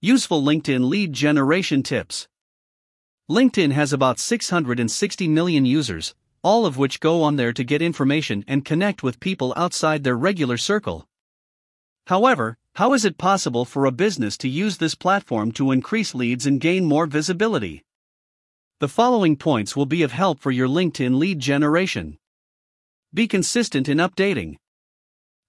Useful LinkedIn lead generation tips. LinkedIn has about 660 million users, all of which go on there to get information and connect with people outside their regular circle. However, how is it possible for a business to use this platform to increase leads and gain more visibility? The following points will be of help for your LinkedIn lead generation. Be consistent in updating.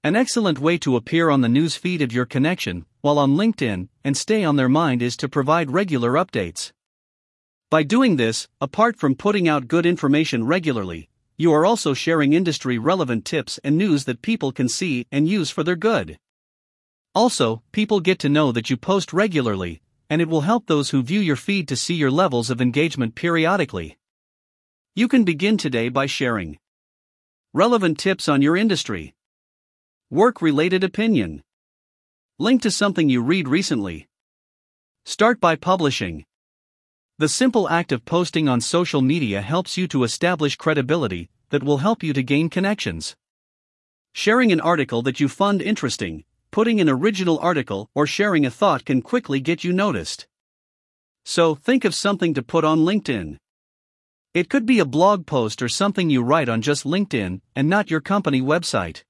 An excellent way to appear on the news feed of your connection while on LinkedIn and stay on their mind is to provide regular updates. By doing this, apart from putting out good information regularly, you are also sharing industry relevant tips and news that people can see and use for their good. Also, people get to know that you post regularly, and it will help those who view your feed to see your levels of engagement periodically. You can begin today by sharing relevant tips on your industry, work related opinion, link to something you read recently. Start by publishing. The simple act of posting on social media helps you to establish credibility that will help you to gain connections. Sharing an article that you find interesting, putting an original article, or sharing a thought can quickly get you noticed. So, think of something to put on LinkedIn. It could be a blog post or something you write on just LinkedIn and not your company website.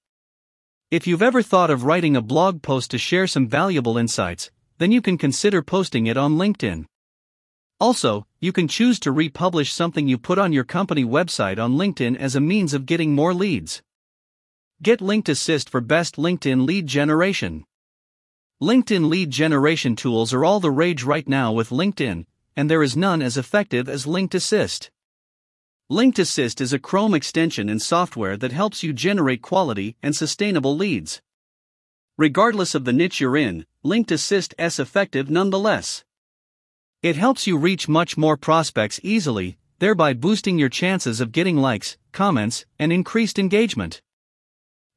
If you've ever thought of writing a blog post to share some valuable insights, then you can consider posting it on LinkedIn. Also, you can choose to republish something you put on your company website on LinkedIn as a means of getting more leads. Get Linked Assist for best LinkedIn lead generation. LinkedIn lead generation tools are all the rage right now with LinkedIn, and there is none as effective as Linked Assist. Linked Assist is a Chrome extension and software that helps you generate quality and sustainable leads. Regardless of the niche you're in, Linked Assist is effective nonetheless. It helps you reach much more prospects easily, thereby boosting your chances of getting likes, comments, and increased engagement.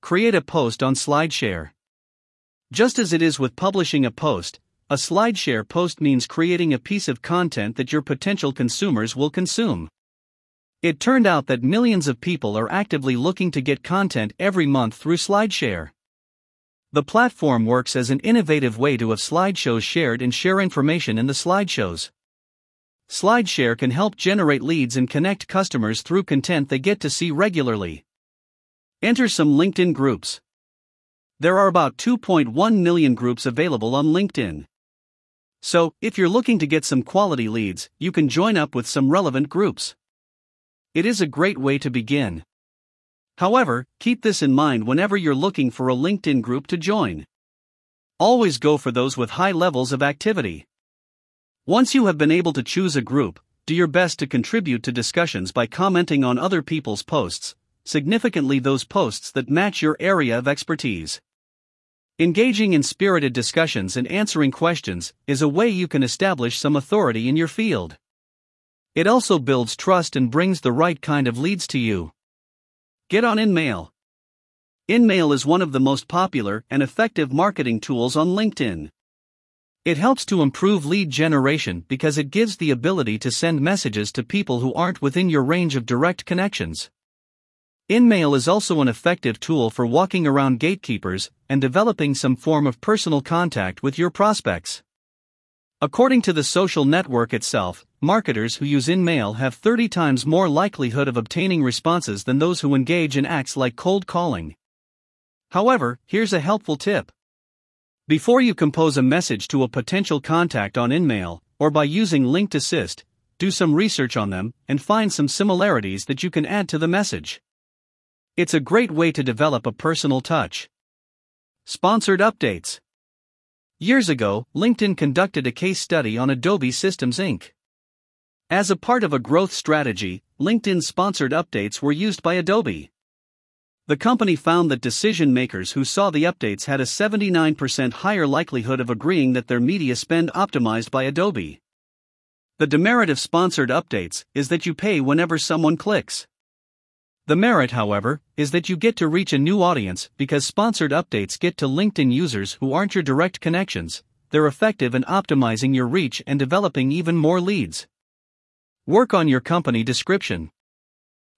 Create a post on SlideShare. Just as it is with publishing a post, a SlideShare post means creating a piece of content that your potential consumers will consume. It turned out that millions of people are actively looking to get content every month through SlideShare. The platform works as an innovative way to have slideshows shared and share information in the slideshows. SlideShare can help generate leads and connect customers through content they get to see regularly. Enter some LinkedIn groups. There are about 2.1 million groups available on LinkedIn. So, if you're looking to get some quality leads, you can join up with some relevant groups. It is a great way to begin. However, keep this in mind whenever you're looking for a LinkedIn group to join. Always go for those with high levels of activity. Once you have been able to choose a group, do your best to contribute to discussions by commenting on other people's posts, significantly those posts that match your area of expertise. Engaging in spirited discussions and answering questions is a way you can establish some authority in your field. It also builds trust and brings the right kind of leads to you. Get on InMail. InMail is one of the most popular and effective marketing tools on LinkedIn. It helps to improve lead generation because it gives the ability to send messages to people who aren't within your range of direct connections. InMail is also an effective tool for walking around gatekeepers and developing some form of personal contact with your prospects. According to the social network itself, marketers who use InMail have 30 times more likelihood of obtaining responses than those who engage in acts like cold calling. However, here's a helpful tip. Before you compose a message to a potential contact on InMail, or by using Linked Assist, do some research on them and find some similarities that you can add to the message. It's a great way to develop a personal touch. Sponsored updates. Years ago, LinkedIn conducted a case study on Adobe Systems Inc. As a part of a growth strategy, LinkedIn sponsored updates were used by Adobe. The company found that decision makers who saw the updates had a 79% higher likelihood of agreeing that their media spend optimized by Adobe. The demerit of sponsored updates is that you pay whenever someone clicks. The merit, however, is that you get to reach a new audience because sponsored updates get to LinkedIn users who aren't your direct connections. They're effective in optimizing your reach and developing even more leads. Work on your company description.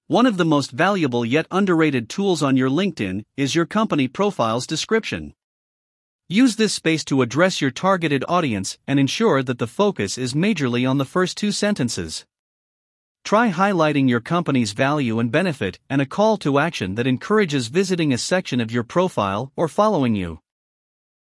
One of the most valuable yet underrated tools on your LinkedIn is your company profile's description. Use this space to address your targeted audience and ensure that the focus is majorly on the first two sentences. Try highlighting your company's value and benefit and a call to action that encourages visiting a section of your profile or following you.